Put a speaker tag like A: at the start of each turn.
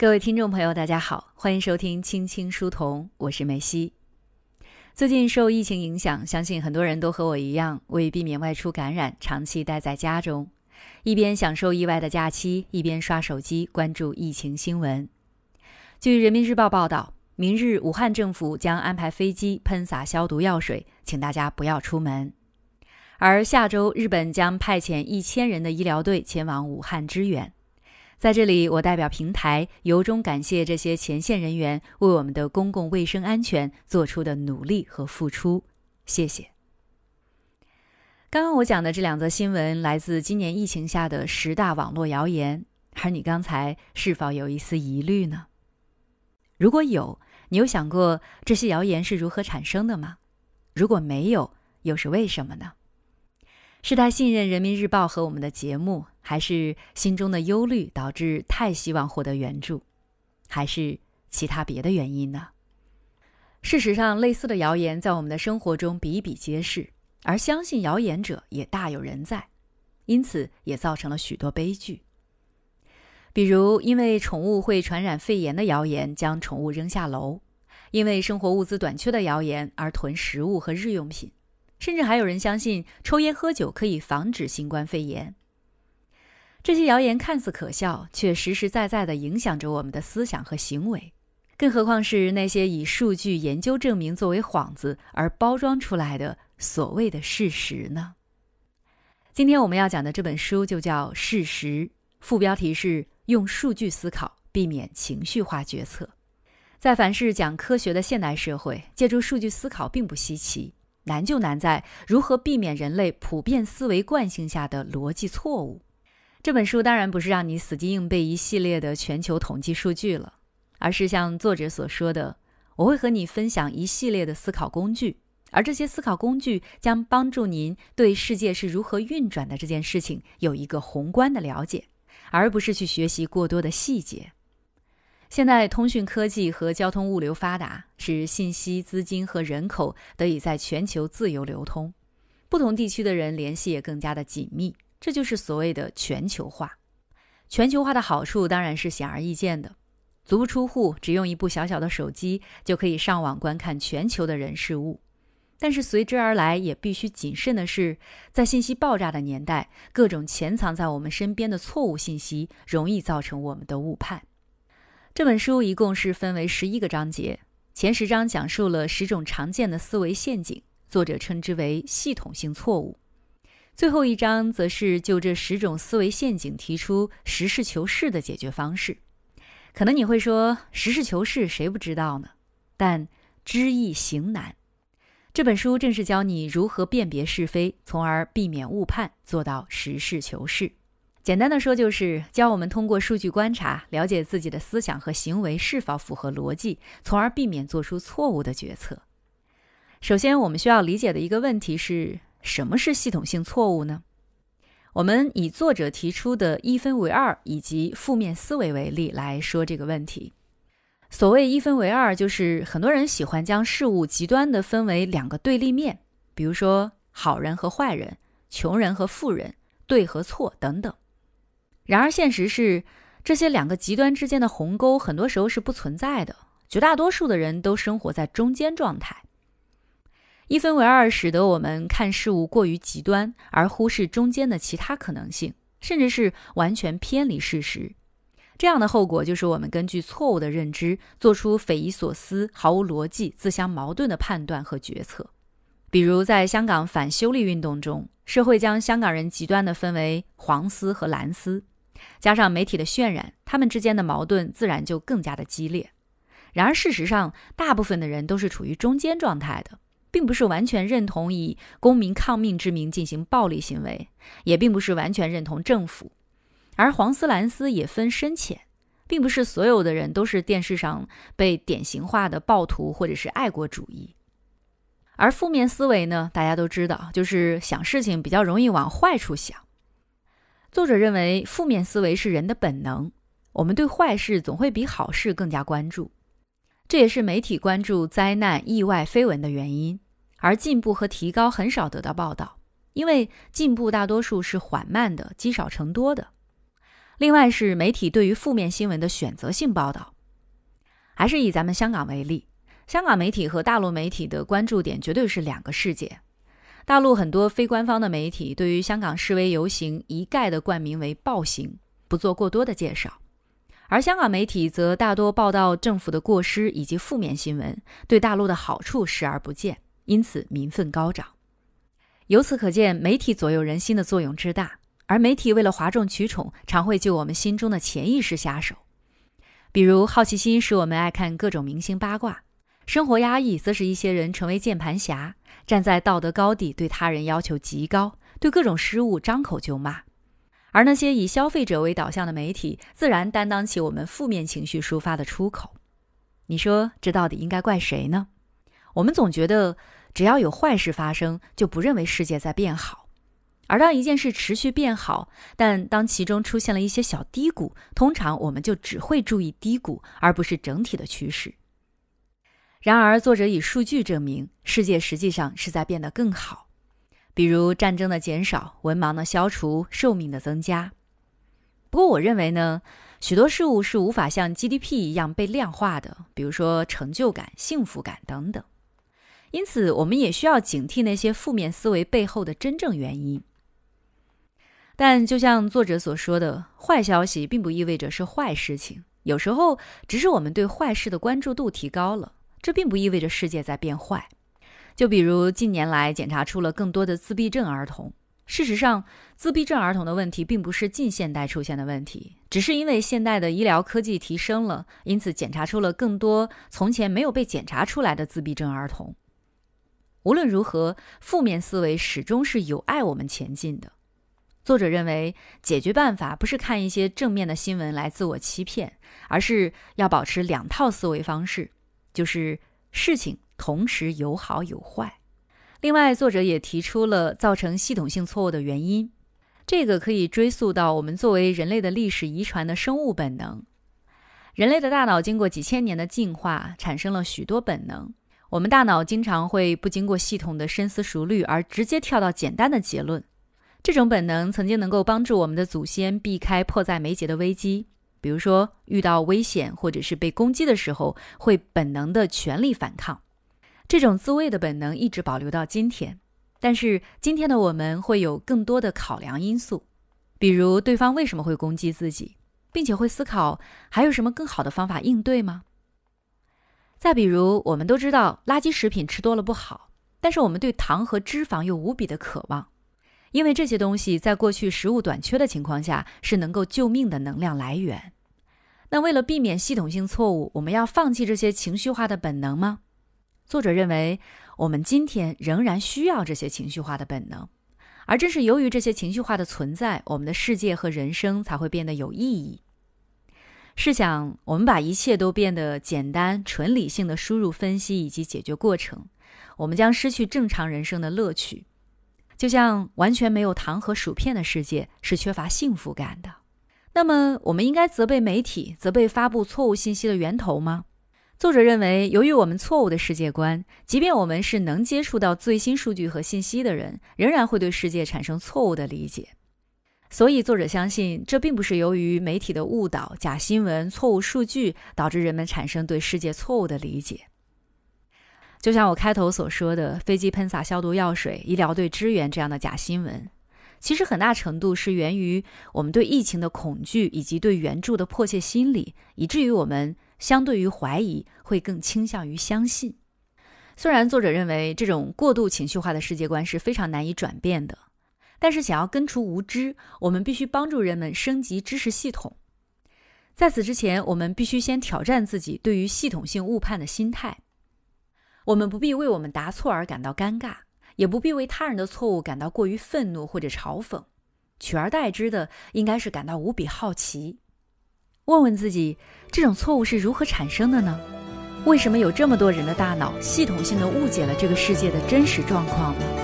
A: 各位听众朋友，大家好，欢迎收听《青青书童》，我是梅西。最近受疫情影响，相信很多人都和我一样，为避免外出感染，长期待在家中，一边享受意外的假期，一边刷手机关注疫情新闻。据人民日报报道，明日武汉政府将安排飞机喷洒消毒药水，请大家不要出门。而下周，日本将派遣一千人的医疗队前往武汉支援。在这里，我代表平台由衷感谢这些前线人员为我们的公共卫生安全做出的努力和付出，谢谢。刚刚我讲的这两则新闻来自今年疫情下的十大网络谣言，而你刚才是否有一丝疑虑呢？如果有，你有想过这些谣言是如何产生的吗？如果没有，又是为什么呢？是他信任人民日报和我们的节目，还是心中的忧虑导致太希望获得援助，还是其他别的原因呢？事实上，类似的谣言在我们的生活中比比皆是，而相信谣言者也大有人在，因此也造成了许多悲剧。比如，因为宠物会传染肺炎的谣言将宠物扔下楼；因为生活物资短缺的谣言而囤食物和日用品。甚至还有人相信抽烟喝酒可以防止新冠肺炎。这些谣言看似可笑，却实实在在地影响着我们的思想和行为。更何况是那些以数据研究证明作为幌子而包装出来的所谓的事实呢？今天我们要讲的这本书就叫《事实》，副标题是“用数据思考，避免情绪化决策”。在凡是讲科学的现代社会，借助数据思考并不稀奇。难就难在如何避免人类普遍思维惯性下的逻辑错误。这本书当然不是让你死记硬背一系列的全球统计数据了，而是像作者所说的，我会和你分享一系列的思考工具，而这些思考工具将帮助您对世界是如何运转的这件事情有一个宏观的了解，而不是去学习过多的细节。现在，通讯科技和交通物流发达，使信息、资金和人口得以在全球自由流通，不同地区的人联系也更加的紧密。这就是所谓的全球化。全球化的好处当然是显而易见的：足不出户，只用一部小小的手机就可以上网观看全球的人事物。但是随之而来也必须谨慎的是，在信息爆炸的年代，各种潜藏在我们身边的错误信息容易造成我们的误判。这本书一共是分为十一个章节，前十章讲述了十种常见的思维陷阱，作者称之为系统性错误。最后一章则是就这十种思维陷阱提出实事求是的解决方式。可能你会说，实事求是谁不知道呢？但知易行难。这本书正是教你如何辨别是非，从而避免误判，做到实事求是。简单的说，就是教我们通过数据观察，了解自己的思想和行为是否符合逻辑，从而避免做出错误的决策。首先，我们需要理解的一个问题是什么是系统性错误呢？我们以作者提出的一分为二以及负面思维为例来说这个问题。所谓一分为二，就是很多人喜欢将事物极端的分为两个对立面，比如说好人和坏人、穷人和富人、对和错等等。然而，现实是，这些两个极端之间的鸿沟很多时候是不存在的。绝大多数的人都生活在中间状态。一分为二，使得我们看事物过于极端，而忽视中间的其他可能性，甚至是完全偏离事实。这样的后果就是我们根据错误的认知，做出匪夷所思、毫无逻辑、自相矛盾的判断和决策。比如，在香港反修例运动中，社会将香港人极端地分为黄丝和蓝丝。加上媒体的渲染，他们之间的矛盾自然就更加的激烈。然而，事实上，大部分的人都是处于中间状态的，并不是完全认同以公民抗命之名进行暴力行为，也并不是完全认同政府。而黄丝蓝丝也分深浅，并不是所有的人都是电视上被典型化的暴徒或者是爱国主义。而负面思维呢，大家都知道，就是想事情比较容易往坏处想。作者认为，负面思维是人的本能。我们对坏事总会比好事更加关注，这也是媒体关注灾难、意外、绯闻的原因。而进步和提高很少得到报道，因为进步大多数是缓慢的、积少成多的。另外是媒体对于负面新闻的选择性报道。还是以咱们香港为例，香港媒体和大陆媒体的关注点绝对是两个世界。大陆很多非官方的媒体对于香港示威游行一概的冠名为“暴行”，不做过多的介绍；而香港媒体则大多报道政府的过失以及负面新闻，对大陆的好处视而不见，因此民愤高涨。由此可见，媒体左右人心的作用之大。而媒体为了哗众取宠，常会就我们心中的潜意识下手。比如，好奇心使我们爱看各种明星八卦；生活压抑，则使一些人成为键盘侠，站在道德高地，对他人要求极高，对各种失误张口就骂。而那些以消费者为导向的媒体，自然担当起我们负面情绪抒发的出口。你说，这到底应该怪谁呢？我们总觉得，只要有坏事发生，就不认为世界在变好。而当一件事持续变好，但当其中出现了一些小低谷，通常我们就只会注意低谷，而不是整体的趋势。然而，作者以数据证明，世界实际上是在变得更好，比如战争的减少、文盲的消除、寿命的增加。不过，我认为呢，许多事物是无法像 GDP 一样被量化的，比如说成就感、幸福感等等。因此，我们也需要警惕那些负面思维背后的真正原因。但就像作者所说的，坏消息并不意味着是坏事情。有时候，只是我们对坏事的关注度提高了，这并不意味着世界在变坏。就比如近年来检查出了更多的自闭症儿童。事实上，自闭症儿童的问题并不是近现代出现的问题，只是因为现代的医疗科技提升了，因此检查出了更多从前没有被检查出来的自闭症儿童。无论如何，负面思维始终是有碍我们前进的。作者认为，解决办法不是看一些正面的新闻来自我欺骗，而是要保持两套思维方式，就是事情同时有好有坏。另外，作者也提出了造成系统性错误的原因，这个可以追溯到我们作为人类的历史遗传的生物本能。人类的大脑经过几千年的进化，产生了许多本能。我们大脑经常会不经过系统的深思熟虑，而直接跳到简单的结论。这种本能曾经能够帮助我们的祖先避开迫在眉睫的危机，比如说遇到危险或者是被攻击的时候，会本能的全力反抗。这种自卫的本能一直保留到今天。但是今天的我们会有更多的考量因素，比如对方为什么会攻击自己，并且会思考还有什么更好的方法应对吗？再比如，我们都知道垃圾食品吃多了不好，但是我们对糖和脂肪又无比的渴望。因为这些东西在过去食物短缺的情况下是能够救命的能量来源。那为了避免系统性错误，我们要放弃这些情绪化的本能吗？作者认为，我们今天仍然需要这些情绪化的本能，而正是由于这些情绪化的存在，我们的世界和人生才会变得有意义。试想，我们把一切都变得简单、纯理性的输入分析以及解决过程，我们将失去正常人生的乐趣。就像完全没有糖和薯片的世界是缺乏幸福感的，那么我们应该责备媒体，责备发布错误信息的源头吗？作者认为，由于我们错误的世界观，即便我们是能接触到最新数据和信息的人，仍然会对世界产生错误的理解。所以，作者相信这并不是由于媒体的误导、假新闻、错误数据导致人们产生对世界错误的理解。就像我开头所说的，飞机喷洒消毒药水、医疗队支援这样的假新闻，其实很大程度是源于我们对疫情的恐惧以及对援助的迫切心理，以至于我们相对于怀疑会更倾向于相信。虽然作者认为这种过度情绪化的世界观是非常难以转变的，但是想要根除无知，我们必须帮助人们升级知识系统。在此之前，我们必须先挑战自己对于系统性误判的心态。我们不必为我们答错而感到尴尬，也不必为他人的错误感到过于愤怒或者嘲讽，取而代之的应该是感到无比好奇，问问自己这种错误是如何产生的呢？为什么有这么多人的大脑系统性的误解了这个世界的真实状况呢？